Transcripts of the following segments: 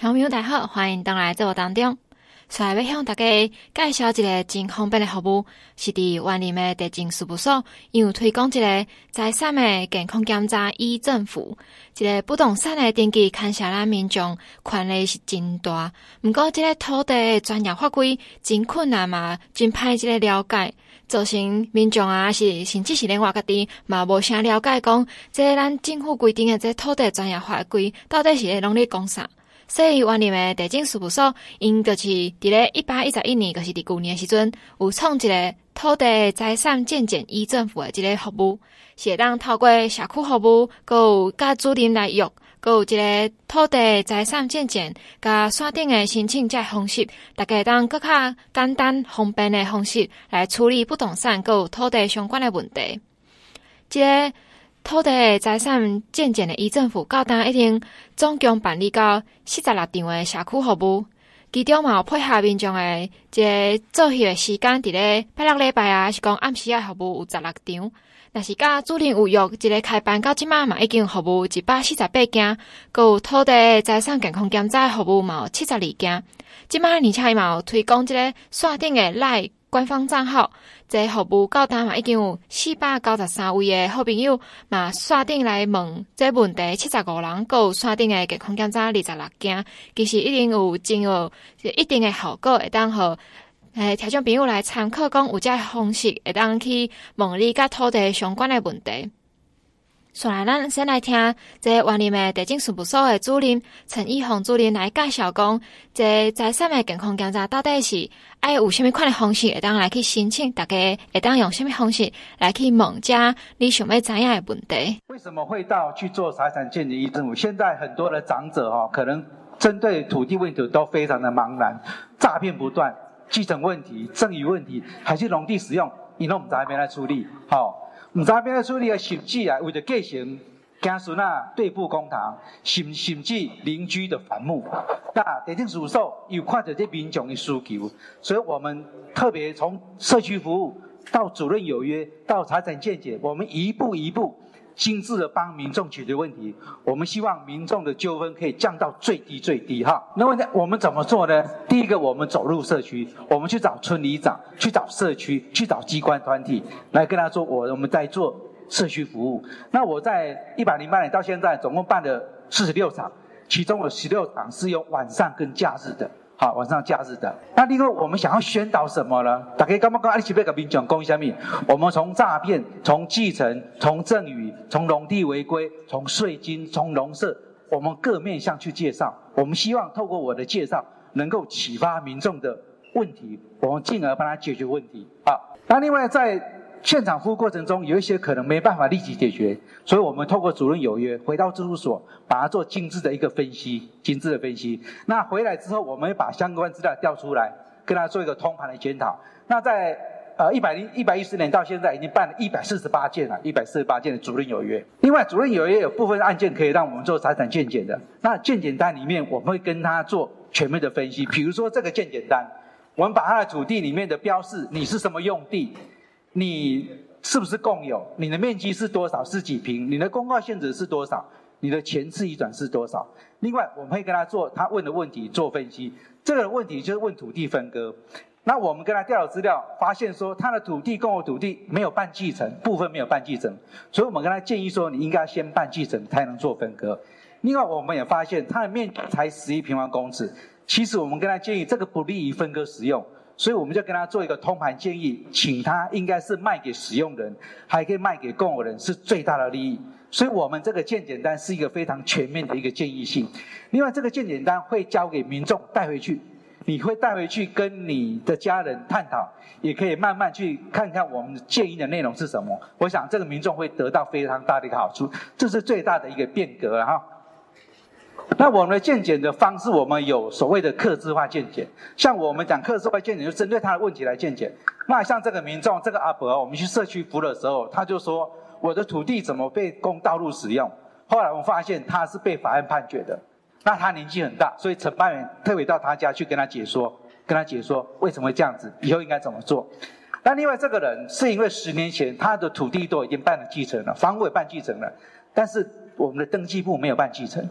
听众朋友大家好，欢迎登来节目当中。再来要向大家介绍一个真方便的服务，是伫员林的地震事务所，因有推广一个财产的健康检查 e 政府，一个不动产的登记，看下来民众权利是真大。毋过，这个土地的专业法规真困难嘛，真歹这个了解，造成民众啊是甚至是连我家己嘛无啥了解，讲即个咱政府规定的即个土地专业法规到底是在拢咧讲啥？所以，员林的地政事务所，因就是伫咧一八一十一年，就是伫旧年时阵，有创一个土地财产健检 e 政府的这个服务，是会当透过社区服务，搁有甲主任来约，搁有一个土地财产健检，甲山顶的申请这方式，大家当搁较简单方便的方式来处理不动产搁有土地相关的问题，这个。土地的财产健检的 e 政府，到当一定总共办理到四十六场的社区服务，其中嘛有配合民众的一个作息的时间，伫咧拜六礼拜啊，是讲暗时啊服务有十六场。若是甲主任有约，一个开办到即马嘛，已经服务一百四十八件，搁有土地财产健康检查服务嘛有七十二件。即马而且伊嘛有推广即个线顶的赖。官方账号，这服务到单嘛已经有四百九十三位的好朋友嘛，刷顶来问这问题七十五人，搁有刷顶的健康检查二十六件，其实一定有真有一定的效果，会当和诶听众朋友来参考，讲有这方式会当去问你甲土地相关的问题。所以，咱先来听这员林的地政事务所的主任陈义宏主任来介绍，讲这财产的健康检查到底是爱有虾米款的方式，会当来去申请，大家会当用虾米方式来去问家你想要知影的问题。为什么会到去做财产鉴定 e 政府？现在很多的长者哈，可能针对土地问题都非常的茫然，诈骗不断，继承问题、赠与问题，还是农地使用，你都唔知边来处理，好。唔知边个处理啊？甚至啊，为了继承家孙啊，对簿公堂，甚甚至邻居的反目。那地政事务所有看着这民众的需求，所以我们特别从社区服务到主任有约到财产见解，我们一步一步。精致的帮民众解决问题，我们希望民众的纠纷可以降到最低最低哈。那么我们怎么做呢？第一个，我们走入社区，我们去找村里长，去找社区，去找机关团体，来跟他说我我们在做社区服务。那我在一百零八年到现在，总共办了四十六场，其中有十六场是有晚上跟假日的。好，晚上假日的。那另外，我们想要宣导什么呢？大家刚刚阿里奇贝跟民众讲一下，我们从诈骗、从继承、从赠与、从农地违规、从税金、从农舍，我们各面向去介绍。我们希望透过我的介绍，能够启发民众的问题，我们进而帮他解决问题。好，那另外在。现场服务过程中，有一些可能没办法立即解决，所以我们透过主任有约，回到事务所，把它做精致的一个分析，精致的分析。那回来之后，我们会把相关资料调出来，跟他做一个通盘的检讨。那在呃一百零一百一十年到现在，已经办了一百四十八件了，一百四十八件的主任有约。另外，主任有约有部分案件可以让我们做财产鉴检的。那鉴检单里面，我们会跟他做全面的分析。比如说这个鉴检单，我们把他的土地里面的标示，你是什么用地？你是不是共有？你的面积是多少？是几平？你的公告限制是多少？你的前次移转是多少？另外，我们会跟他做他问的问题做分析。这个问题就是问土地分割。那我们跟他调了资料，发现说他的土地共有土地没有办继承，部分没有办继承，所以我们跟他建议说，你应该先办继承才能做分割。另外，我们也发现他的面积才十一平方公尺，其实我们跟他建议这个不利于分割使用。所以我们就跟他做一个通盘建议，请他应该是卖给使用人，还可以卖给共有人，是最大的利益。所以我们这个健检单是一个非常全面的一个建议性。另外，这个健检单会交给民众带回去，你会带回去跟你的家人探讨，也可以慢慢去看看我们建议的内容是什么。我想这个民众会得到非常大的一个好处，这是最大的一个变革了哈。那我们的健检的方式，我们有所谓的客制化健检。像我们讲客制化健检，就针对他的问题来健检。那像这个民众，这个阿伯，我们去社区服的时候，他就说：“我的土地怎么被供道路使用？”后来我们发现他是被法院判决的。那他年纪很大，所以承办员特别到他家去跟他解说，跟他解说为什么会这样子，以后应该怎么做。那另外这个人是因为十年前他的土地都已经办了继承了，房屋也办继承了，但是我们的登记簿没有办继承。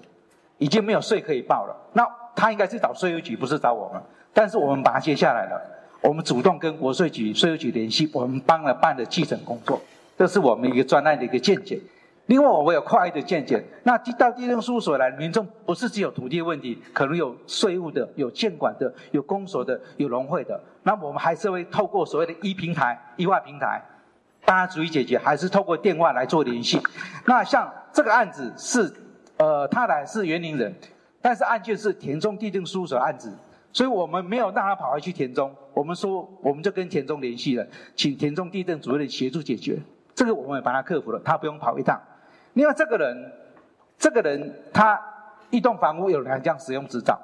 已经没有税可以报了。那他应该是找税务局，不是找我们。但是我们把它接下来了，我们主动跟国税局、税务局联系，我们帮了办了继承工作，这是我们一个专案的一个见解。另外，我们有跨域的见解。那到地政事务所来，民众不是只有土地问题，可能有税务的、有监管的、有公所的、有农会的。那我们还是会透过所谓的一平台、一化平台，大家逐一解决，还是透过电话来做联系。那像这个案子是，呃，他来是园林人，但是案件是田中地政事务所案子，所以我们没有让他跑回去田中，我们说我们就跟田中联系了，请田中地政主任协助解决。这个我们也帮他克服了，他不用跑一趟。另外，这个人，这个人他一栋房屋有两张使用执照，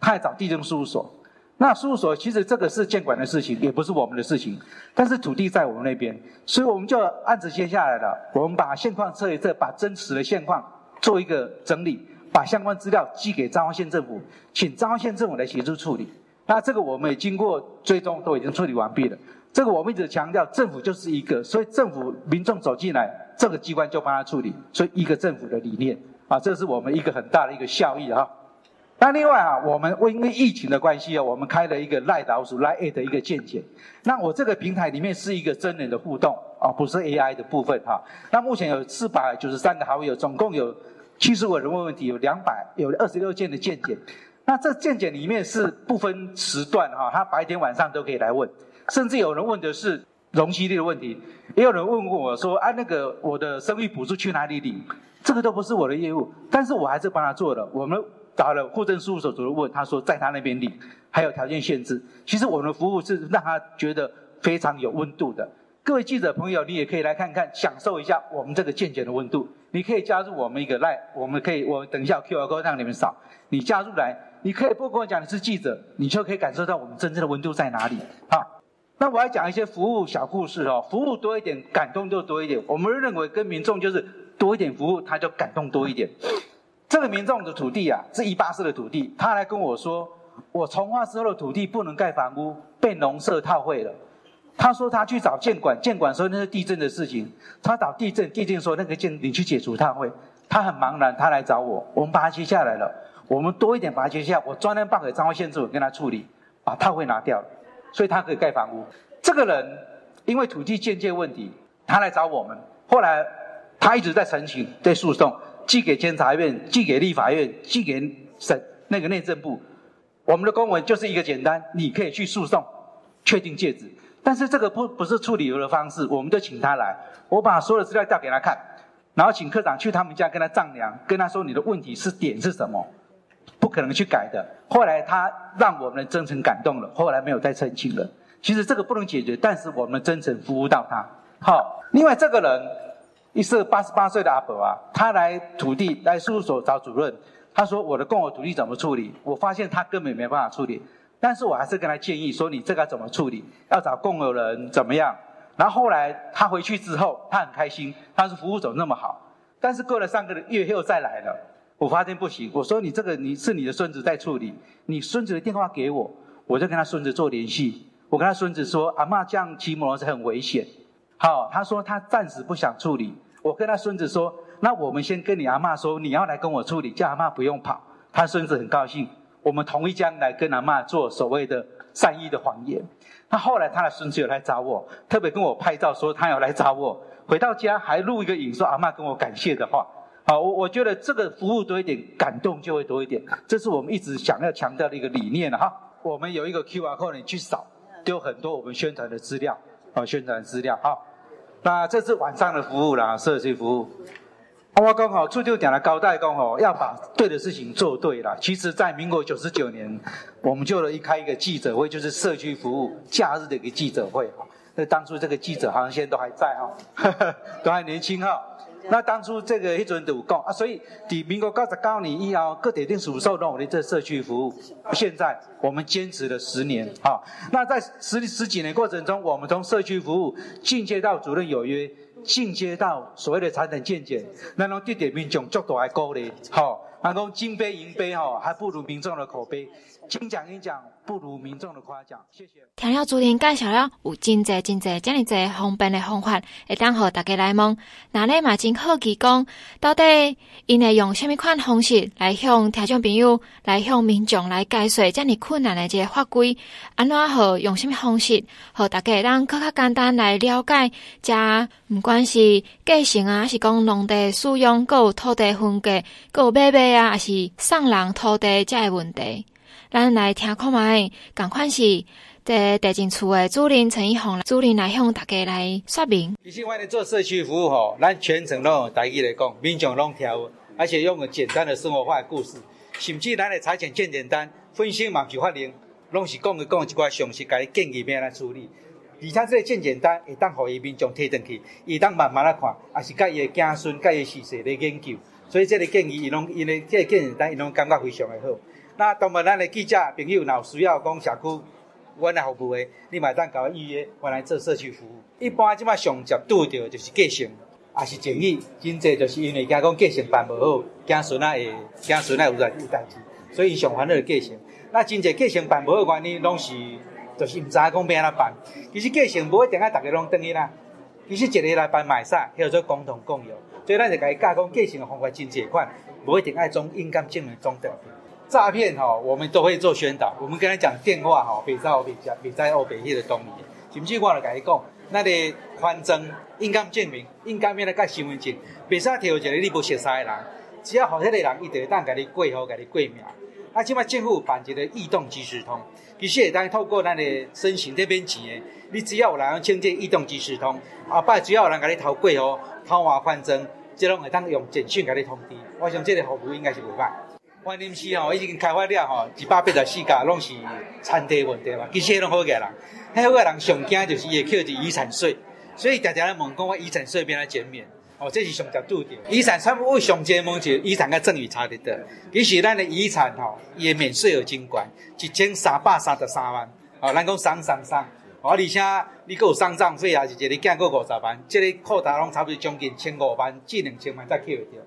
他还找地政事务所。那事务所其实这个是监管的事情，也不是我们的事情。但是土地在我们那边，所以我们就案子接下来了。我们把现况测一测，把真实的现况做一个整理，把相关资料寄给彰化县政府，请彰化县政府来协助处理。那这个我们也经过追踪，都已经处理完毕了。这个我们一直强调，政府就是一个，所以政府民众走进来，这个机关就帮他处理，所以一个政府的理念啊，这是我们一个很大的一个效益啊。那另外啊，我们因为疫情的关系啊，我们开了一个赖老鼠赖 A 的一个见解。那我这个平台里面是一个真人的互动啊，不是 AI 的部分哈。那目前有四百九十三个好友，总共有七十五个人问问题，有两百有二十六件的见解。那这见解里面是不分时段哈，他白天晚上都可以来问。甚至有人问的是容积率的问题，也有人问过我说：“啊，那个我的生育补助去哪里领？”这个都不是我的业务，但是我还是帮他做了。我们找了户政事务所主任问，他说在他那边领，还有条件限制。其实我们的服务是让他觉得非常有温度的。各位记者朋友，你也可以来看看，享受一下我们这个见解的温度。你可以加入我们一个 Line，我们可以，我等一下 QR code 让你们扫。你加入来，你可以不跟我讲你是记者，你就可以感受到我们真正的温度在哪里。好。那我要讲一些服务小故事哦，服务多一点，感动就多一点。我们认为跟民众就是多一点服务，他就感动多一点。这个民众的土地啊，是一八四的土地，他来跟我说，我从化之后的土地不能盖房屋，被农舍套会了。他说他去找建管，建管说那是地震的事情，他找地震，地震说那个建你去解除套会，他很茫然，他来找我，我们把他接下来了，我们多一点把他接下来，我专门办给彰化县政府跟他处理，把套会拿掉了。所以他可以盖房屋。这个人因为土地建界问题，他来找我们。后来他一直在申请，在诉讼，寄给监察院，寄给立法院，寄给省那个内政部。我们的公文就是一个简单，你可以去诉讼，确定界址。但是这个不不是处理的方式，我们就请他来，我把所有的资料调给他看，然后请科长去他们家跟他丈量，跟他说你的问题是点是什么。不可能去改的。后来他让我们的真诚感动了，后来没有再澄清了。其实这个不能解决，但是我们真诚服务到他。好，另外这个人，一是八十八岁的阿伯啊，他来土地来事务所找主任，他说我的共有土地怎么处理？我发现他根本没办法处理，但是我还是跟他建议说，你这个怎么处理？要找共有人怎么样？然后后来他回去之后，他很开心，他说服务怎么那么好？但是过了三个月又再来了。我发现不行，我说你这个你是你的孙子在处理，你孙子的电话给我，我就跟他孙子做联系。我跟他孙子说，阿嬷这样骑摩托车很危险。好，他说他暂时不想处理。我跟他孙子说，那我们先跟你阿嬷说，你要来跟我处理，叫阿嬷不用跑。他孙子很高兴，我们同一家来跟阿妈做所谓的善意的谎言。那后来他的孙子有来找我，特别跟我拍照说他要来找我，回到家还录一个影说阿妈跟我感谢的话。好，我我觉得这个服务多一点，感动就会多一点，这是我们一直想要强调的一个理念哈。我们有一个 QR code，你去扫，丢很多我们宣传的资料，啊，宣传资料哈。那这是晚上的服务啦，社区服务。我刚好初就点了高代工哦，要把对的事情做对了。其实，在民国九十九年，我们就一开一个记者会，就是社区服务假日的一个记者会哈。那当初这个记者好像现在都还在哈，都还年轻哈。那当初这个一阵都有讲啊，所以在民国九十九年以后，各地定属受到我的这社区服务。现在我们坚持了十年啊，那在十十几年过程中，我们从社区服务进阶到主任有约，进阶到所谓的财产见解，那种地点民众足大的鼓励，好。还讲金杯银杯吼，还不如民众的口碑。金奖银奖不如民众的夸奖。谢谢。听了主持人介绍了有真济真济这么侪方便的方法，会当互大家来问。那咧嘛真好奇讲，到底因会用什么款方式来向听众朋友、来向民众来解说这么困难的这个法规？安怎好用什么方式，互大家当更加简单来了解？加不管是继承啊，还是讲农地使用，还有土地分割，还有买卖啊，还是送人土地这个问题。咱来听看觅，共款是在地震处的主任陈一宏主任来向大家来说明。其实我们做社区服务吼，咱全程拢用台语来讲，民众拢听，而且用个简单的生活化的故事，甚至咱的财产鉴定单分析嘛就法令，拢是讲个讲一寡详细，甲你建议要安怎处理。而且这个鉴定单会当互伊民众摕转去，伊当慢慢来看，也是甲伊的子孙、甲伊事实来研究。所以这个建议，伊拢因为这个鉴定单，伊拢感觉非常的好。那当然，咱的记者朋友，若需要讲社区，阮来服务的，你嘛当甲我预约，我来做社区服务。一般即马上接拄着就是继承，也是争议，真济就是因为惊讲继承办无好，子孙仔会子孙仔有在有代志，所以伊上烦恼继承。那真济继承办无好原因，拢是就是毋知影讲要安怎办。其实继承无一定爱逐个拢等于啦，其实一个来办买啥，叫做共同共有。所以咱就甲伊教讲继承的方法真济款，无一定爱总印鉴证明总得。诈骗哈，我们都会做宣导。我们跟他讲电话哈，别在别家，别在欧北去的东西。甚至我来跟伊讲，那个宽证、应该证明、印鉴面的盖身份证，别啥条一个你不熟悉的人，只要好些个人，伊就会当给你过户，给你过名。啊，即摆政府办一个移动即时通，其实会当透过咱的申请这边钱的，你只要有人签这移动即时通，后摆只要有人给你投过户、投换宽证，即拢会当用简讯给你通知。我想这个服务应该是无歹。万宁市吼已经开发了吼，一百八十四家拢是产地问题嘛，其实拢好个人，迄个人上惊就是伊会扣一遗产税，所以常常来问讲我遗产税变来减免，哦，这是上节拄着。遗产差不多上节问就遗产甲赠与差得多，其实咱的遗产吼伊个免税额真悬，一千三百三十三万，哦，咱讲省省省，哦，而且你阁有丧葬费啊，是一个囝阁五十万，这个扣打拢差不多将近千五万至两千万才扣得掉。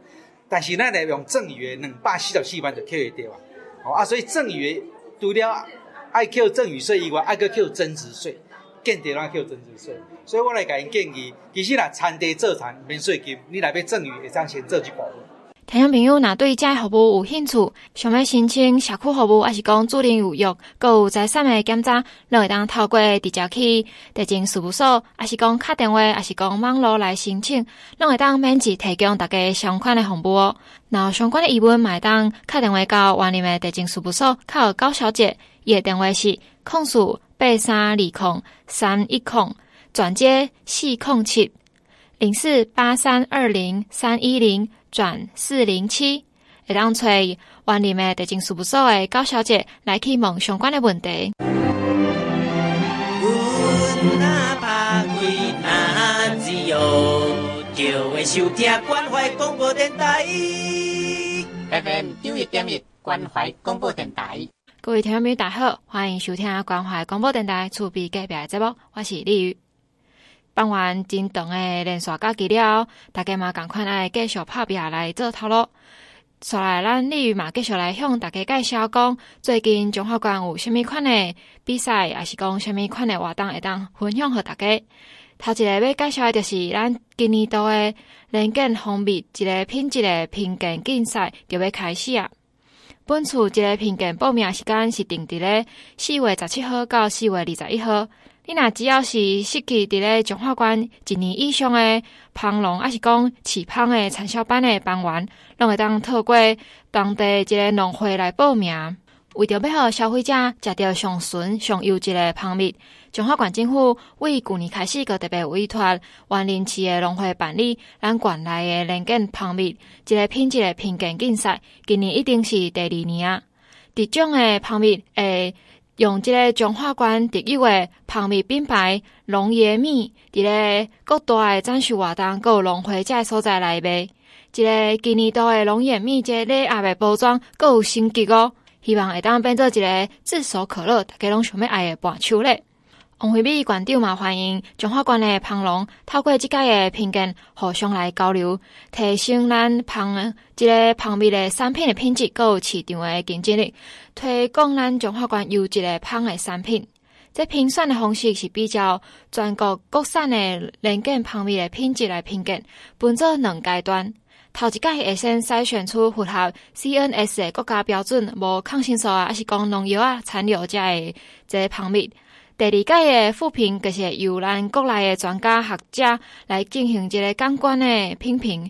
但是咱来用赠与的两百四十四万就扣会掉啊！哦啊，所以赠与除了爱扣赠与税以外，爱搁扣增值税，见得咱扣增值税。所以我来甲因建议，其实若产地做产免税金，你来要赠与，会当先做一部分。听众朋友，若对这服务有兴趣，想要申请社区服务，还是讲主任有约，阁有财产的检查，拢会当透过直接去地政事务所，还是讲敲电话，还是讲网络来申请，拢会当免费提供大家相关的服务哦。然后相关的疑问，买当敲电话到员林的地政事务所，靠高小姐，伊的电话是空数八三二空三一空，转接四空七零四八三二零三一零。转四零七，会当找员林的地政事务所的高小姐来去问相关的问题。收听关怀广播电台，FM 九一点一关怀广播电台。各位听众朋友，大家好，欢迎收听关怀广播电台厝边隔壁的节目，我是丽宇。办完真长的连续假期了，大家嘛赶快来继续拍拼来做头路。所来，咱丽宇嘛继续来向大家介绍讲，最近中华关有虾米款的比赛，还是讲虾米款的活动会当分享给大家。头一个要介绍的就是咱今年度的人检方面一个品质的评鉴竞赛就要开始啊。本次一个评鉴报名时间是定伫咧四月十七号到四月二十一号。你若只要是失去伫咧中华关一年以上的芳农，还是讲饲芳的产销班的班员，拢会当透过当地一个农会来报名。为着要互消费者食到上纯上优质的芳蜜，中华关政府为旧年开始个特别委托员林市的农会办理咱县内的人检芳蜜一个品质的评鉴竞赛，今年一定是第二年啊。这种的芳蜜诶。用这个中华关特有的芳蜜品牌龙爷蜜，伫咧各大的展示活动，各有农会这个所在内卖。这个今年度的龙爷蜜，这个礼盒的包装各有升级哦，希望会当变做一个炙手可热，大家拢想要爱的伴手礼。王惠美馆长嘛欢迎中华馆的芳农透过即届的评鉴，互相来交流，提升咱芳即个芳蜜的产品的品质，佮有市场的竞争力，推广咱中华馆优质的芳的产品。这评选的方式是比较全国各产的连建芳蜜的品质来评鉴，分做两阶段。头一届会先筛选出符合 CNS 的国家标准，无抗生素啊，还是讲农药啊残留这的这芳蜜。第二届的复评，就是由咱国内的专家学者来进行一个感官的品评，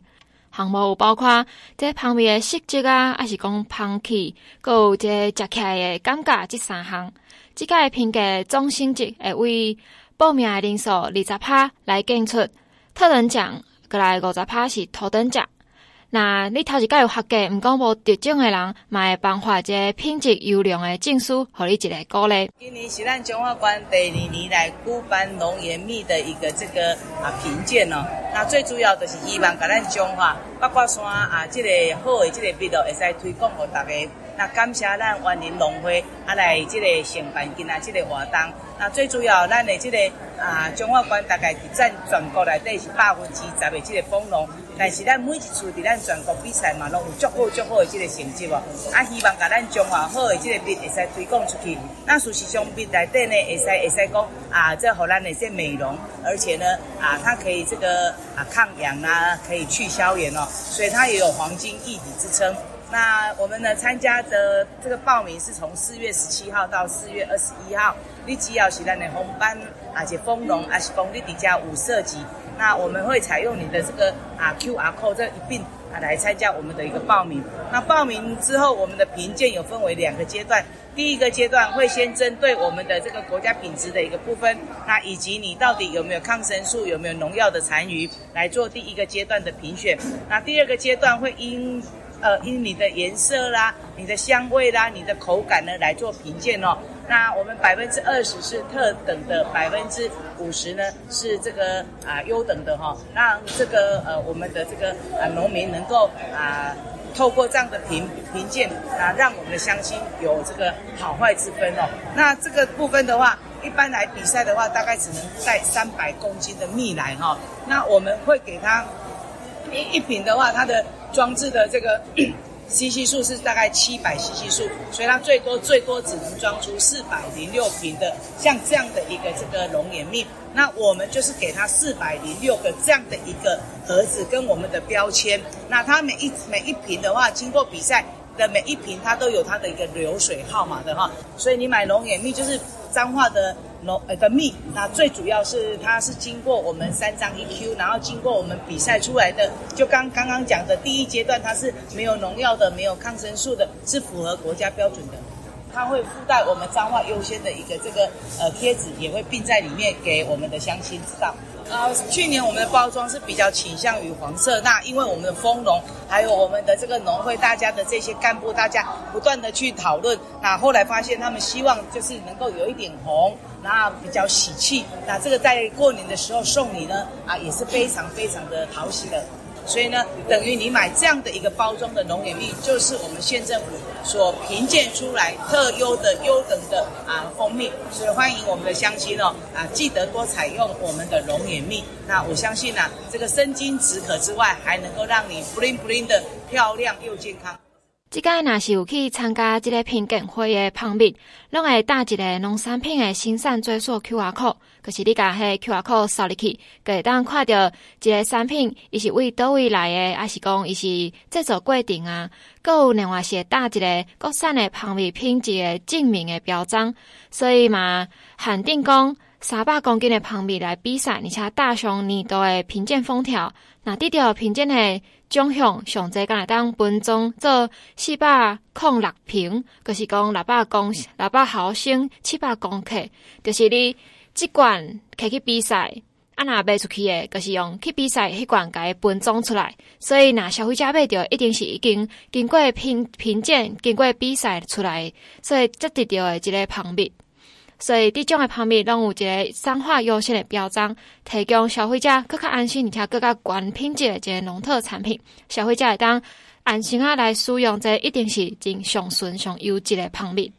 项目有包括这旁边的色泽啊，还是讲香气，搁有这食起来的感觉这三项。这届评价总成绩会为报名的人数二十趴来竞出特等奖，过来五十趴是头等奖。那你头一届有合格，毋讲无得奖的人，嘛会颁发一个品质优良的证书，互你一个鼓励。今年是咱中华关第二年来举办龙岩蜜的一个这个啊评鉴哦。那最主要就是希望甲咱中华八卦山啊，这个好的即个蜜哦，会使推广给大家。那感谢咱万林农会啊来这个承办今仔这个活动。那最主要咱的这个啊彰化县大概占全国内底是百分之十的这个蜂农，但是咱每一次伫咱全国比赛嘛，拢有足好足好的这个成绩哦。啊，希望甲咱中华好的这个蜜会使推广出去。那事实上蜜内底呢，会使会使讲啊，这互咱的这美容，而且呢啊，它可以这个啊抗氧啊，可以去消炎哦，所以它也有黄金一体之称。那我们呢参加的这个报名是从四月十七号到四月二十一号，你只要是咱的红斑，而且丰隆，还是讲你底下五色级，那我们会采用你的这个啊 QR code 这一并啊来参加我们的一个报名。那报名之后，我们的评鉴有分为两个阶段，第一个阶段会先针对我们的这个国家品质的一个部分，那以及你到底有没有抗生素，有没有农药的残余来做第一个阶段的评选。那第二个阶段会因呃，因你的颜色啦、你的香味啦、你的口感呢来做评鉴哦。那我们百分之二十是特等的，百分之五十呢是这个啊优等的哈、哦。让这个呃我们的这个啊农民能够啊透过这样的评评鉴啊，让我们的乡亲有这个好坏之分哦。那这个部分的话，一般来比赛的话，大概只能带三百公斤的蜜来哈、哦。那我们会给他一一瓶的话，它的。装置的这个 CC 数是大概七百 CC 数，所以它最多最多只能装出四百零六瓶的像这样的一个这个龙眼蜜。那我们就是给它四百零六个这样的一个盒子跟我们的标签。那它每一每一瓶的话，经过比赛的每一瓶，它都有它的一个流水号码的哈。所以你买龙眼蜜就是彰化的。农呃的蜜，那最主要是它是经过我们三张 EQ，然后经过我们比赛出来的，就刚刚刚讲的第一阶段，它是没有农药的，没有抗生素的，是符合国家标准的。它会附带我们彰化优先的一个这个呃贴纸，也会并在里面给我们的乡亲知道。呃，去年我们的包装是比较倾向于黄色，那因为我们的蜂农还有我们的这个农会，大家的这些干部，大家不断的去讨论，那后来发现他们希望就是能够有一点红，那比较喜气，那这个在过年的时候送礼呢，啊也是非常非常的讨喜的。所以呢，等于你买这样的一个包装的龙眼蜜，就是我们县政府所评鉴出来特优的优等的啊蜂蜜。所以欢迎我们的乡亲哦啊，记得多采用我们的龙眼蜜。那我相信啊，这个生津止渴之外，还能够让你 bling bling 的漂亮又健康。即个若是有去参加即个品鉴会的芳蜜，拢会带一个农产品的生产追溯 QR code，就是你甲迄 QR code 扫入去，可以当看到一个产品，伊是为叨位来的，还是讲伊是制作过程啊？搁有另外是带一个国产的芳蜜品质的证明的标章，所以嘛，限定讲三百公斤的芳蜜来比赛，而且大上年度的评鉴封条，那得到评鉴的。奖项上济，敢来当分装做四百空六瓶，就是讲六百公六百毫升七百公克，就是你即罐摕去比赛，啊若卖出去诶，就是用去比赛迄罐甲伊分装出来，所以若消费者买着，一定是已经经过评评鉴、经过比赛出来，所以才得到诶一个芳蜜。所以，这种的芳蜜拢有一个彰化优先的标章，提供消费者更加安心，而且更加高品质的一个农特产品。消费者会当安心啊来使用，这一定是真上纯上优质的芳蜜。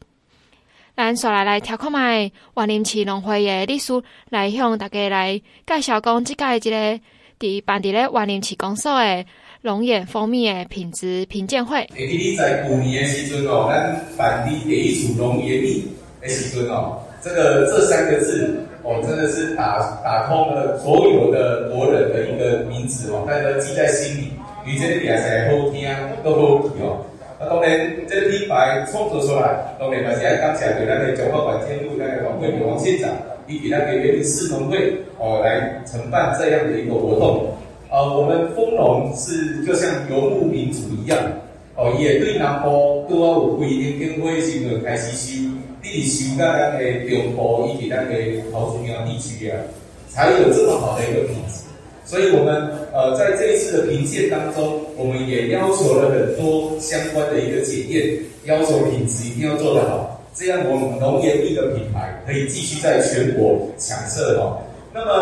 咱刷来来听看卖万林市农会的历史，来向大家来介绍讲即个一个伫办伫咧万林市公所的龙眼蜂蜜的品质评鉴会。会记你在旧年的时阵哦，咱办理第一组龙眼蜜的时阵哦，这个这三个字哦，真的是打打通了所有的国人的一个名字哦，大家都记在心里，你这里也是好听，都好听哦。啊，当然，这个品牌创作出来，当然嘛是要感谢对咱的中华管天路那个黄贵王县长，以及那个员林市农会哦来承办这样的一个活动。呃，我们丰农是就像游牧民族一样，哦，也对南部都要有规定跟规时阵开始收，你收到咱的中部以及咱的桃竹苗地区啊，才有这么好的一个品质。所以，我们呃在这一次的评鉴当中，我们也要求了很多相关的一个检验，要求品质一定要做得好，这样我们龙岩一个品牌可以继续在全国抢色哈。那么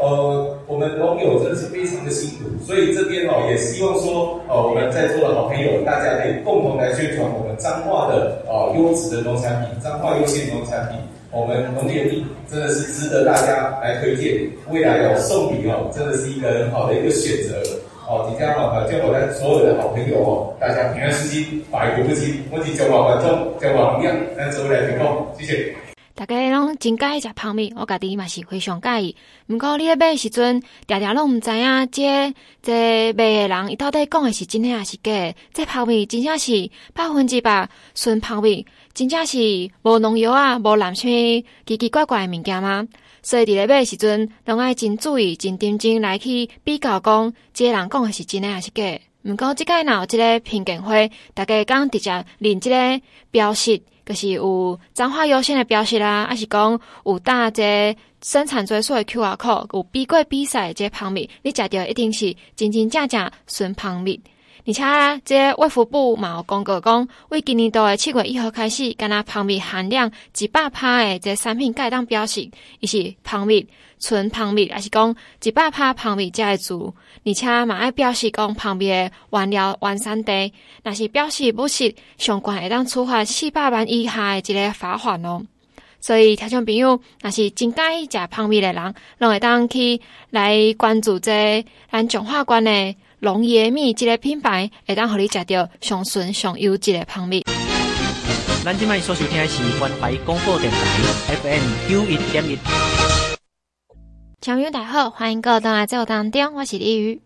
呃，我们农友真的是非常的辛苦，所以这边哦也希望说，呃我们在座的好朋友，大家可以共同来宣传我们彰化的呃优质的农产品，彰化优先农产品。我们龙岩蜜真的是值得大家来推荐，未来有送礼哦，真的是一个很好的一个选择哦。今天好，叫我的所有的好朋友哦，大家平安顺心，百毒不侵。我是中华观众，中华农业，咱做来成功，谢谢。大家拢真介意食泡面，我家己嘛是非常介意。毋过你咧买时阵，常常拢毋知影，这这卖诶人伊到底讲诶是真诶还是假？这泡面真正是百分之百纯泡面。真正是无农药啊，无染啥奇奇怪怪诶物件吗？所以伫咧买诶时阵，拢爱真注意、真认真来去比较，讲即个人讲诶是真诶还是假。诶毋过即个若有即个评鉴会，大家讲直接认即个标识，就是有彰化优先的标识啦，还是讲有大这生产追溯诶 QR code，有比过比赛诶即蜂蜜，你食着一定是真真正正纯蜂蜜。而且，这卫福部嘛有公告讲，为今年度的七月一号开始，干那蜂蜜含量一百趴的这产品，盖当标识，伊是蜂蜜纯蜂蜜，还是讲一百趴蜂蜜这个字？而且嘛爱表示讲蜂蜜的原料原产地，若是表示不是，相关会当处罚四百万以下的一个罚款哦。所以，听众朋友，若是真介意食蜂蜜的人，拢会当去来关注这咱彰化县的。龙爷蜜这个品牌，会当互你食到上纯上优质的蜂蜜。咱今麦所收听的是关怀广播电台 FM 九一点一。听众大家好，欢迎各位来做当中，我是李宇。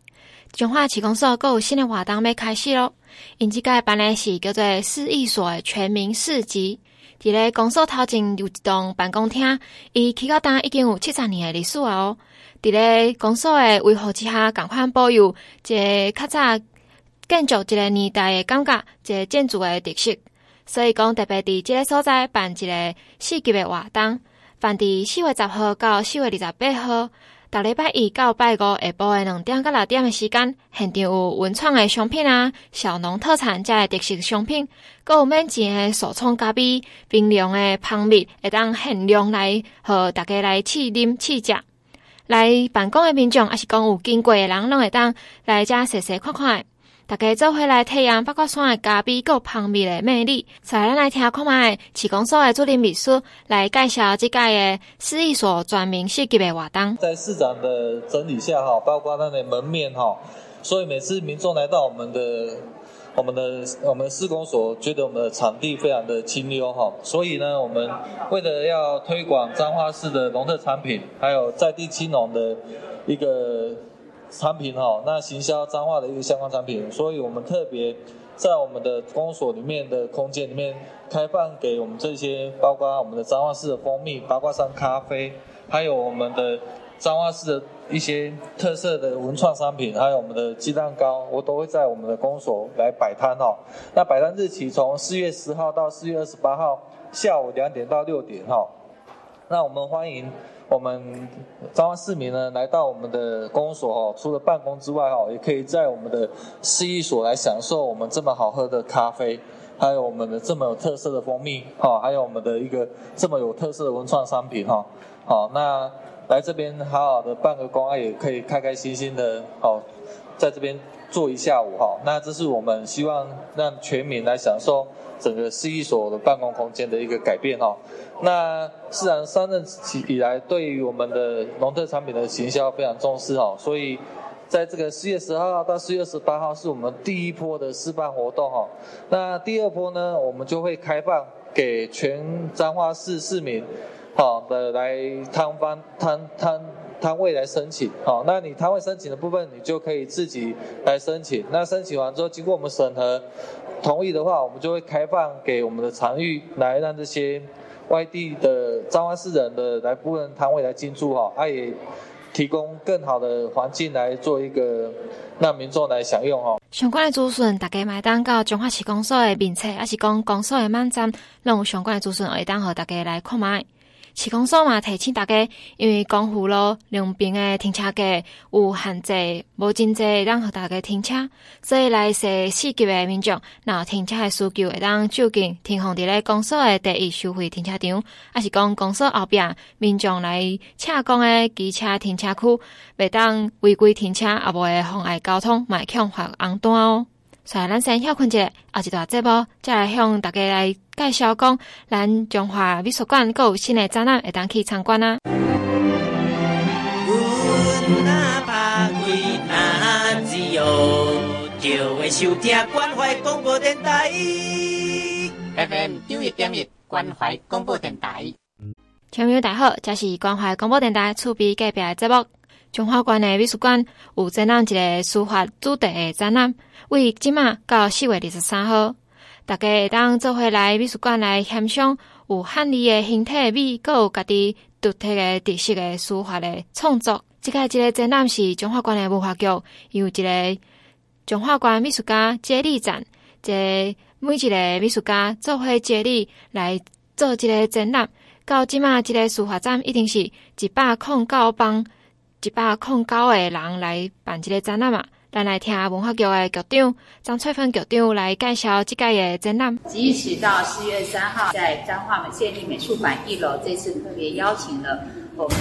彰化市公所阁有新的活动要开始咯，因即个办的是叫做市役所的全民市集。伫咧公所头前有一栋办公厅，伊起到当已经有七十年的历史啊哦。伫咧公所诶维护之下，共款保有一个较早建筑一个年代诶感觉，一个建筑诶特色。所以讲特别伫即个所在办一个市级诶活动，办伫四月十号到四月二十八号，逐礼拜一到拜五下晡诶两点到六点诶时间，现场有文创诶商品啊，小农特产遮诶特色商品，阁有免钱诶手冲咖啡、冰凉诶蜂蜜，会当限量来和大家来试饮试食。来办公的民众，还是讲有经过的人，拢会当来遮细细看看。大家做回来体验八卦山的咖啡够蜂蜜的魅力。再来，来听看卖市公所的主任秘书来介绍这届的市一所全民市集的活动。在市长的整理下，哈，包括那的门面，哈，所以每次民众来到我们的。我们的我们市公所觉得我们的场地非常的清幽哈，所以呢，我们为了要推广彰化市的农特产品，还有在地青农的一个产品哈，那行销彰化的一个相关产品，所以我们特别在我们的公所里面的空间里面开放给我们这些，包括我们的彰化市的蜂蜜、八卦山咖啡，还有我们的。彰化市的一些特色的文创商品，还有我们的鸡蛋糕，我都会在我们的公所来摆摊哦。那摆摊日期从四月十号到四月二十八号下午两点到六点哈。那我们欢迎我们彰化市民呢来到我们的公所哦，除了办公之外哈，也可以在我们的市役所来享受我们这么好喝的咖啡，还有我们的这么有特色的蜂蜜哈，还有我们的一个这么有特色的文创商品哈。好，那。来这边好好的办个公，也可以开开心心的哦，在这边坐一下午哈。那这是我们希望让全民来享受整个市役所的办公空间的一个改变哈。那市长上任起以来，对于我们的农特产品的行销非常重视哈，所以在这个四月十二号到四月十八号是我们第一波的示范活动哈。那第二波呢，我们就会开放给全彰化市市民。好的，来摊方摊摊摊位来申请，好，那你摊位申请的部分，你就可以自己来申请。那申请完之后，经过我们审核同意的话，我们就会开放给我们的场域来让这些外地的彰化市人的来部分摊位来进驻，哈，啊也提供更好的环境来做一个让民众来享用，哈。相关的资讯，大家买单到彰化市公所的名册，还是讲公所的网站，拢有相关的资讯，会当和大家来看卖。市公所嘛，提醒大家，因为光复路两边的停车格有限制，无真济让大家停车，所以来说市级的民众，若停车的需求会当就近停放伫咧公所的第一收费停车场，还是讲公所后壁民众来洽公的机车停车区，袂当违规停车，也无会妨碍交通，买强化红单哦。所以咱先休困一下，后一段节目再来向大家来介绍讲，咱中华美术馆阁有新的展览，会当去参观啊。FM 九一点一关怀广播电台，听众大家好，这是关怀广播电台厝边隔壁的节目。中华馆的美术馆有展览一个书法主题的展览，为即马到四月二十三号，大家会当做伙来美术馆来欣赏有汉字的形体美，阁有家己独特的特色的书法的创作。即个即个展览是中华馆的文化局有一个中华馆美术家接力展，即每一个美术家做伙接力来做即个展览。到即马即个书法展一定是一百空九帮。一百零九个人来办这个展览嘛，咱来听文化局的局长张翠芬局长来介绍这个的展览。即日起到四月三号，在彰化美县立美术馆一楼，这次特别邀请了我们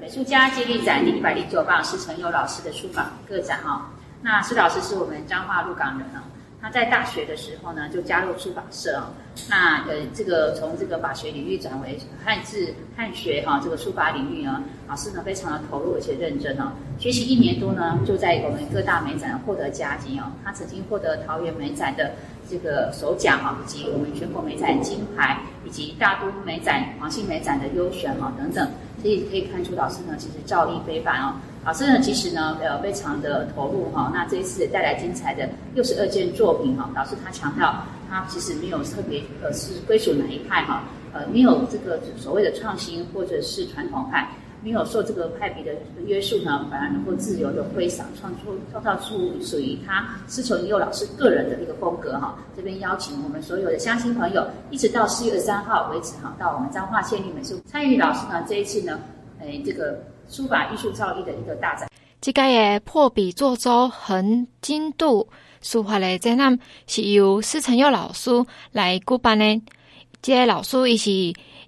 美术家接力展第一百零九棒是陈友老师的书法个展哈。那施老师是我们彰化鹿港人啊。他在大学的时候呢，就加入书法社啊。那呃，这个从这个法学领域转为汉字汉学哈，这个书法领域呢，老师呢非常的投入而且认真哦。学习一年多呢，就在我们各大美展获得佳绩哦。他曾经获得桃园美展的这个首奖哈，以及我们全国美展金牌，以及大都美展、黄兴美展的优选哈等等。所以可以看出，老师呢其实造诣非凡哦。老师呢，其实呢，呃，非常的投入哈。那这一次带来精彩的六十二件作品哈。老师他强调，他其实没有特别呃是归属哪一派哈，呃，没有这个所谓的创新或者是传统派，没有受这个派别的约束呢，反而能够自由的挥洒，创出创造出属于他施承祐老师个人的一个风格哈。这边邀请我们所有的乡亲朋友，一直到四月三号为止哈，到我们彰化县立美术参与老师呢这一次呢，哎，这个。书法艺术造诣的一个大展，这个的破笔作舟横经度书法的展览是由施承佑老师来举办的。这个老师伊是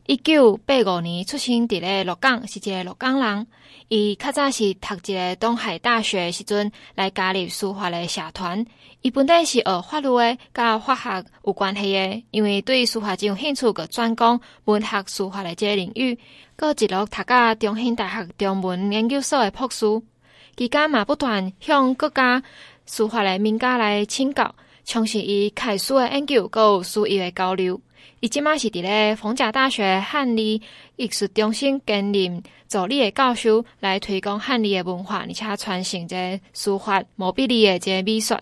一九八五年出生伫咧鹿港，是一个鹿港人。伊较早是读一个东海大学时阵来加入书法的社团。伊本来是学法律的，甲法学有关系的，因为对书法真有兴趣，个专攻文学书法的这个领域。阁一路读到中兴大学中文研究所的博士，期间嘛不断向各家书法的名家来请教，从事伊楷书的研究，阁有书艺的交流。伊即马是伫咧逢甲大学汉字艺术中心兼任助理诶教授，来推广汉字的文化，而且传承这书法毛笔字的这美术。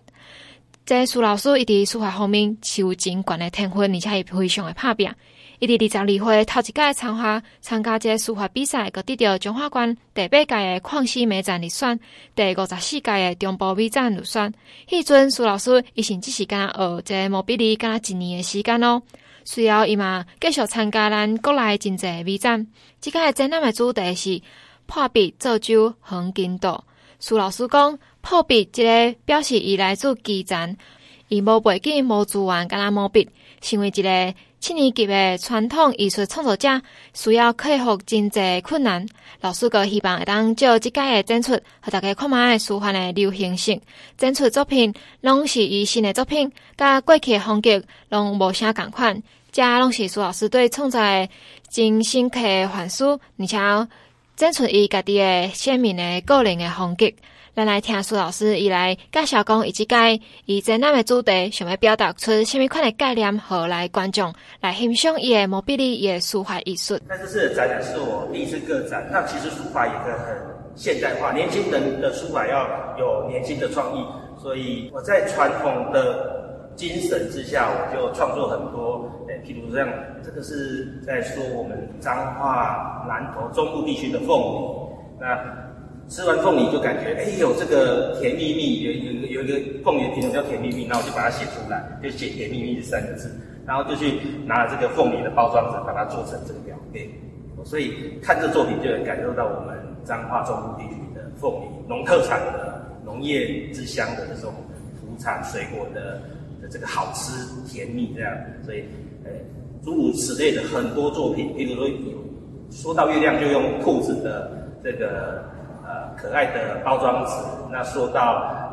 这苏老师伊伫书法方面是有真悬诶天分，而且伊非常诶拍拼。伊伫二十二岁头一届参加参加这书法比赛，阁得到中华关第八届诶旷世美展入选，第五十四届诶中部美展入选。迄阵苏老师伊甚至是敢学这毛笔字，敢一年诶时间哦。随后伊嘛继续参加咱国内真济诶美展。即个展览的主题是破笔作舟横金岛。苏老师讲破壁，即个表示伊来自基层，伊无背景无资源，敢若毛笔。成为一个七年级的传统艺术创作者，需要克服真济困难。老师阁希望会当借即届的展出，和大家看卖书画的流行性展出作品，拢是以新的作品，甲过去的风格拢无啥共款。这拢是苏老师对创作的真深刻反思，而且展出伊家己的鲜明的个人的风格。咱来听苏老师伊来介绍讲，伊即届伊展览的主题，想要表达出什么款的概念，和来观众来欣赏伊的毛笔字，伊的书法艺术。那这次的展览是我第一次个展，那其实书法也可以很现代化，年轻人的书法要有年轻的创意，所以我在传统的精神之下，我就创作很多，诶，譬如这样，这个是在说我们彰化南投中部地区的凤梨，那。吃完凤梨就感觉，哎，有这个甜蜜蜜，有有有一个凤梨品种叫甜蜜蜜，那我就把它写出来，就写甜蜜蜜这三个字，然后就去拿这个凤梨的包装纸，把它做成这个表面。所以看这作品就能感受到我们彰化中部地区的凤梨农特产的农业之乡的这种土产水果的的这个好吃甜蜜这样。所以，呃，诸如此类的很多作品，比如说说到月亮就用兔子的这个。可爱的包装纸。那说到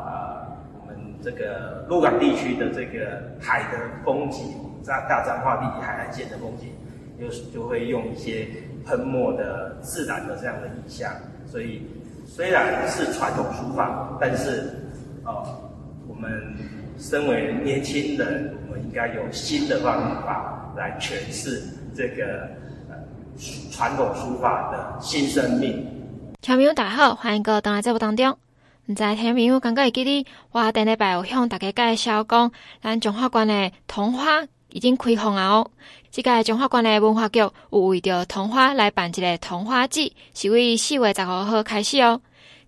呃，我们这个鹿港地区的这个海的风景，在大彰化地海岸线的风景，就就会用一些喷墨的自然的这样的意象。所以虽然是传统书法，但是哦，我们身为年轻人，我们应该有新的方法来诠释这个呃传统书法的新生命。听众朋友大家好，欢迎各位登来节目当中。毋知听众朋友感觉会记得，我顶礼拜有向大家介绍讲，咱彰化县的桐花已经开放啊！哦，即个彰化县的文化局有为着桐花来办一个桐花季，是为四月十五号开始哦。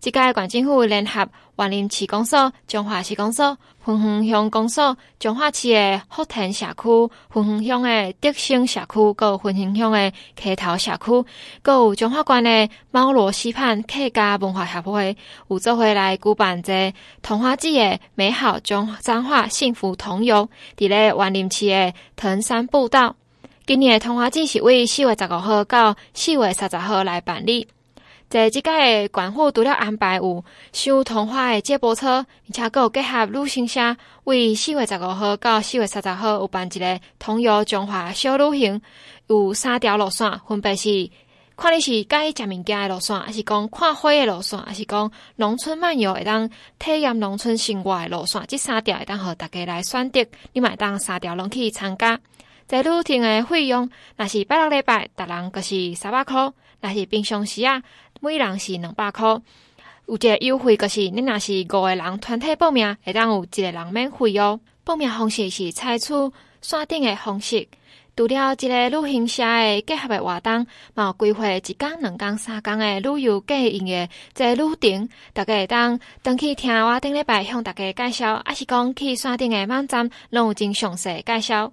即个县政府联合万林区公所、彰化市公所、芬园乡公所、彰化市的福田社区、芬园乡的德兴社区、阁有芬园乡的溪头社区，阁有彰化县的猫罗溪畔客家文化协会，有做伙来举办这桐花季的美好中彰化幸福桐游，伫咧员林市的藤山步道。今年的桐花季是为四月十五号到四月三十号来办理。在即个县府除了安排有赏桐花的接驳车，而且阁有结合旅行社，为四月十五号到四月三十号有办一个通游中华小旅行，有三条路线，分别是看你是喜欢食物件的路线，还是讲看花的路线，还是讲农村漫游会当体验农村生活的路线，这三条会当互大家来选择，你嘛会当三条拢去参加。在旅程的费用，若是拜六礼拜，逐人阁是三百块；若是平常时啊。每人是两百块，有一个优惠，就是你若是五个人团体报名，会当有一个人免费哦。报名方式是采取线顶的方式，除了一个旅行社的结合的活动，嘛有规划一天、两天、三天的旅游计营的这旅程，大家会当登去听我顶礼拜向大家介绍，抑是讲去线顶的网站，拢有真详细介绍。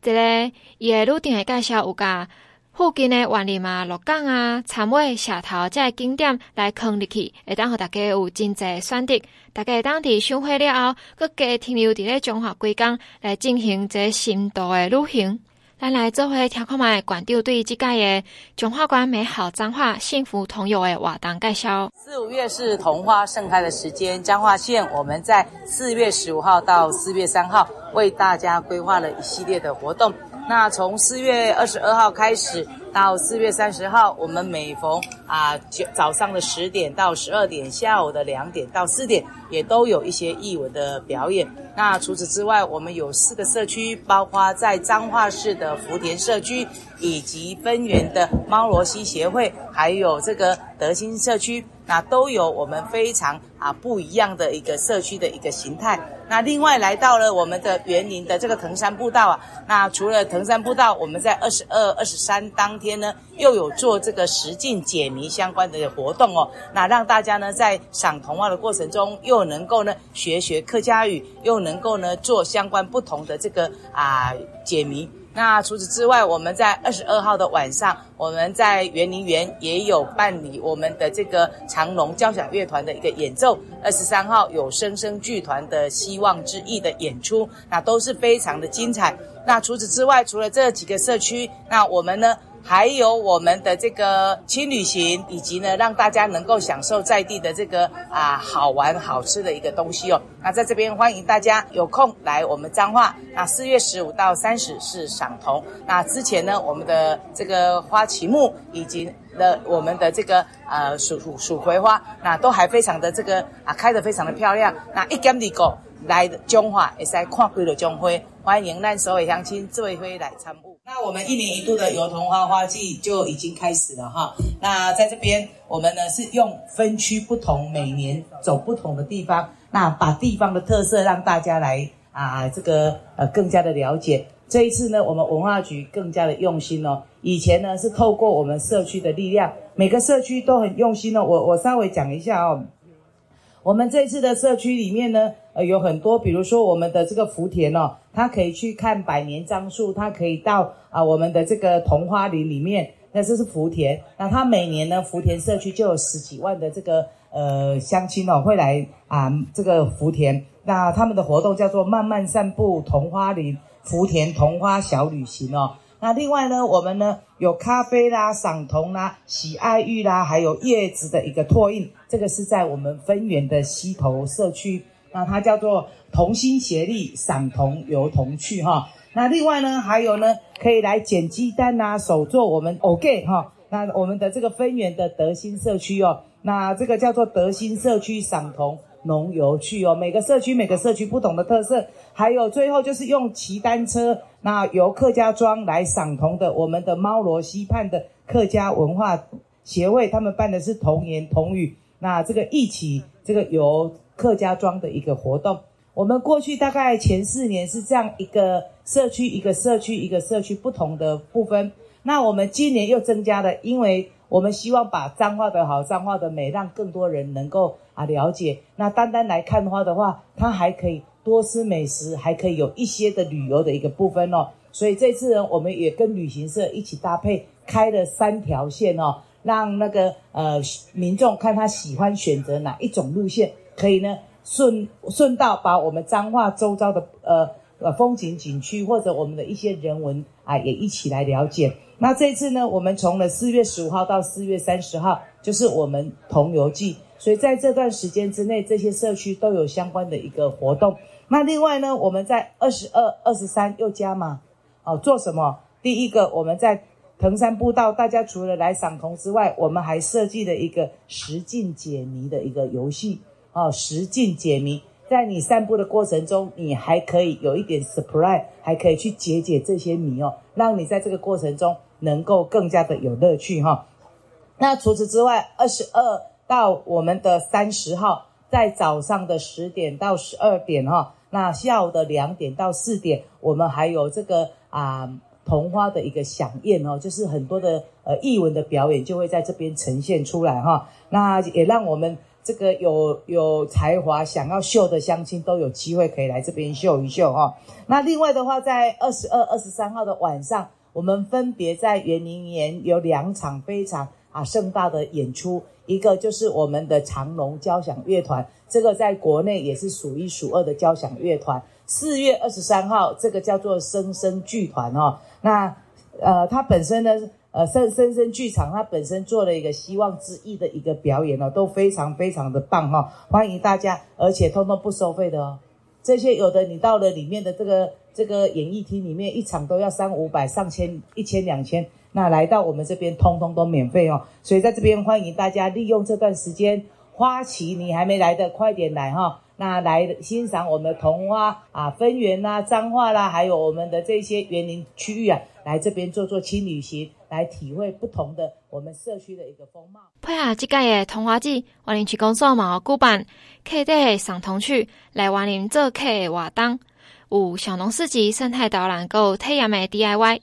这个伊的旅程的介绍有甲。附近的万里马、鹿港啊、田尾、社头这些景点来坑入去，会当互大家有真济选择。大家当地赏花了后，阁加停留伫咧彰化几工来进行这深度的旅行。咱来做伙听看卖馆长对即届的彰化县美好彰化幸福桐游的活动介绍。四五月是桐花盛开的时间，彰化县我们在四月十五号到四月三号为大家规划了一系列的活动。那从四月二十二号开始到四月三十号，我们每逢啊早上的十点到十二点，下午的两点到四点，也都有一些艺文的表演。那除此之外，我们有四个社区，包括在彰化市的福田社区，以及分园的猫罗西协会，还有这个德兴社区，那都有我们非常啊不一样的一个社区的一个形态。那另外来到了我们的园林的这个藤山步道啊，那除了藤山步道，我们在二十二、二十三当天呢，又有做这个实境解谜相关的活动哦。那让大家呢在赏童话的过程中，又能够呢学学客家语，又能够呢做相关不同的这个啊解谜。那除此之外，我们在二十二号的晚上，我们在园林园也有办理我们的这个长隆交响乐团的一个演奏。二十三号有声声剧团的《希望之翼》的演出，那都是非常的精彩。那除此之外，除了这几个社区，那我们呢，还有我们的这个轻旅行，以及呢，让大家能够享受在地的这个啊好玩好吃的一个东西哦。那在这边欢迎大家有空来我们彰化。那四月十五到三十是赏桐。那之前呢，我们的这个花旗木以及的我们的这个呃蜀蜀蜀葵花，那都还非常的这个啊开得非常的漂亮。那一点二个来彰化，会使看几朵种花。欢迎咱所有乡亲做伙来参与。那我们一年一度的油桐花花季就已经开始了哈。那在这边，我们呢是用分区不同，每年走不同的地方，那把地方的特色让大家来啊这个呃更加的了解。这一次呢，我们文化局更加的用心哦。以前呢是透过我们社区的力量，每个社区都很用心哦。我我稍微讲一下哦。我们这次的社区里面呢，呃，有很多，比如说我们的这个福田哦，他可以去看百年樟树，他可以到啊、我们的这个桐花林里面，那这是福田。那他每年呢，福田社区就有十几万的这个呃乡亲哦，会来啊、这个福田。那他们的活动叫做慢慢散步桐花林福田桐花小旅行哦。那另外呢，我们呢有咖啡啦、赏桐啦、喜爱玉啦，还有叶子的一个拓印，这个是在我们分园的溪头社区。那它叫做同心协力赏同游童趣哈。那另外呢，还有呢，可以来捡鸡蛋呐，手做我们 OK 哈。那我们的这个分园的德心社区哦，那这个叫做德心社区赏同农游趣哦。每个社区每个社区不同的特色，还有最后就是用骑单车。那由客家庄来赏同的，我们的猫罗溪畔的客家文化协会，他们办的是童言童语。那这个一起，这个由客家庄的一个活动。我们过去大概前四年是这样一个社区一个社区一个社区不同的部分。那我们今年又增加了，因为我们希望把彰化的好、彰化的美，让更多人能够啊了解。那单单来看花的话，它还可以。多吃美食，还可以有一些的旅游的一个部分哦。所以这次呢，我们也跟旅行社一起搭配开了三条线哦，让那个呃民众看他喜欢选择哪一种路线，可以呢顺顺道把我们彰化周遭的呃呃风景景区或者我们的一些人文啊也一起来了解。那这次呢，我们从了四月十五号到四月三十号，就是我们桐游季。所以在这段时间之内，这些社区都有相关的一个活动。那另外呢，我们在二十二、二十三又加码，哦，做什么？第一个，我们在藤山步道，大家除了来赏桐之外，我们还设计了一个实境解谜的一个游戏，哦，实境解谜，在你散步的过程中，你还可以有一点 surprise，还可以去解解这些谜哦，让你在这个过程中能够更加的有乐趣哈、哦。那除此之外，二十二。到我们的三十号，在早上的十点到十二点哈，那下午的两点到四点，我们还有这个啊桐花的一个响宴哦，就是很多的呃艺文的表演就会在这边呈现出来哈，那也让我们这个有有才华想要秀的乡亲都有机会可以来这边秀一秀哈。那另外的话，在二十二、二十三号的晚上，我们分别在圆明园有两场非常啊盛大的演出。一个就是我们的长隆交响乐团，这个在国内也是数一数二的交响乐团。四月二十三号，这个叫做生生剧团哦。那呃，它本身呢，呃，生生生剧场，它本身做了一个希望之翼的一个表演哦，都非常非常的棒哈、哦，欢迎大家，而且通通不收费的哦。这些有的你到了里面的这个这个演艺厅里面，一场都要三五百、上千、一千、两千。那来到我们这边，通通都免费哦，所以在这边欢迎大家利用这段时间，花旗你还没来的，快点来哈、哦。那来欣赏我们的桐花啊，分园啦、彰化啦，还有我们的这些园林区域啊，来这边做做轻旅行，来体会不同的我们社区的一个风貌。配合这届的童话季，万林区公所嘛有举办客地赏桐趣，来万林做客的活动，有小农市集、生态导览，还有体验的 DIY。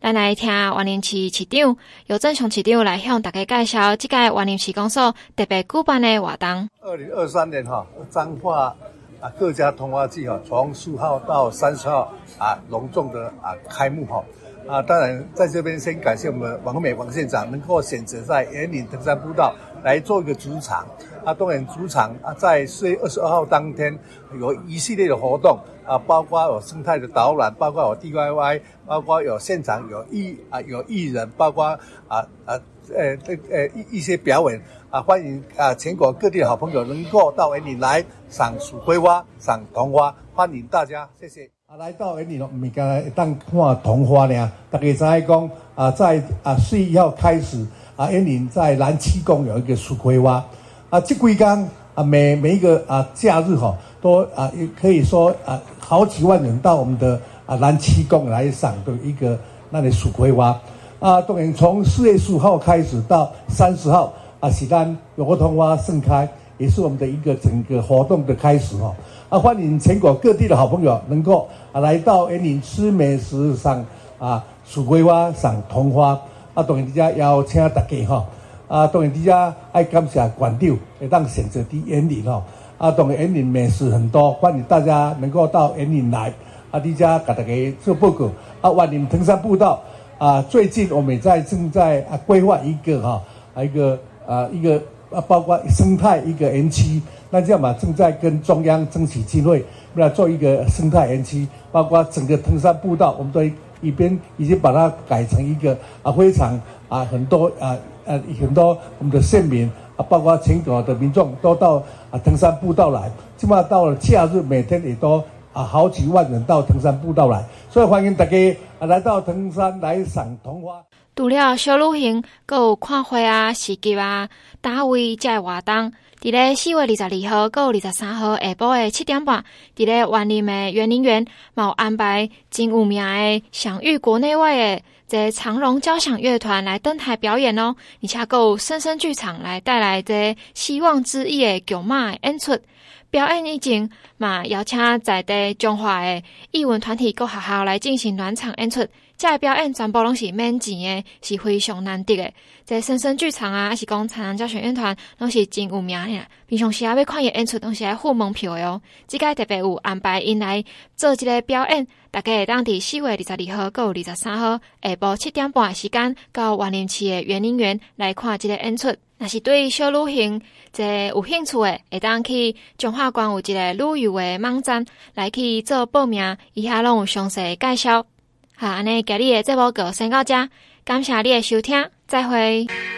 咱来听万林市市长由正雄市长来向大家介绍这届万林市公所特别举办的活动。二零二三年哈，彰化啊各家桐花季哈，从四号到三十号啊隆重的啊开幕哈。啊，当然在这边先感谢我们王美王县长能够选择在员林登山步道来做一个主场。啊，当然主场啊，在四月二十二号当天有一系列的活动啊，包括有生态的导览，包括有 DIY，包括有现场有艺啊有艺人，包括啊啊呃这呃一一些表演啊，欢迎啊全国各地的好朋友能够到员林来赏蜀葵花、赏桐花，欢迎大家，谢谢。啊，来到员林咯，唔系讲来当看桐花呢，大家知影讲啊，在啊四月一号开始啊，员林在南七宫有一个蜀葵花啊，这几天啊每每一个啊假日哈，都啊也可以说啊好几万人到我们的啊南七宫来赏的一个那里蜀葵花啊，当然从四月十五号开始到三十号啊，是咱河桐花盛开，也是我们的一个整个活动的开始哈。啊，啊欢迎全国各地的好朋友能够啊来到员林吃美食，赏啊蜀葵花，赏桐花。啊，当然底下邀请大家哈。啊，当然底下爱感谢馆长会当选择的员林哈。啊，当然员林美食很多，欢迎大家能够到员林来。啊，底下给大家做报告。啊，员林登山步道啊，最近我们在正在啊规划一个哈，啊一个啊一个啊包括生态一个园区。那这样嘛，正在跟中央争取机会，来做一个生态园区，包括整个登山步道，我们都一边已经把它改成一个啊非常啊很多啊呃很多我们的县民啊，包括全国的民众都到啊登山步道来，起码到了假日每天也都啊好几万人到登山步道来，所以欢迎大家啊来到登山来赏桐花。除了小旅行，阁有看花啊、市集啊、大位这个活动。伫咧四月二十二号，阁有二十三号下晡的七点半，伫咧员林的园林园，嘛有安排真有名的享誉国内外的这长荣交响乐团来登台表演哦。而且阁有深深剧场来带来这希望之翼的剧码的演出。表演以前嘛邀请在地中华的艺文团体各学校来进行暖场演出。这个表演全部拢是免钱的，是非常难得的。在生声剧场啊，还是讲长荣交响乐团，拢是真有名的。平常时啊，要看伊演出，拢是爱付门票的哦。这个特别有安排，因来做这个表演，大概会当伫四月二十二号，到二十三号下晡七点半的时间，到万林市的园林园来看这个演出。若是对小旅行这有兴趣诶，会当去中华关有一个旅游诶网站来去做报名，以下拢有详细介绍。好，安尼今日诶节目就先到这，感谢你诶收听，再会。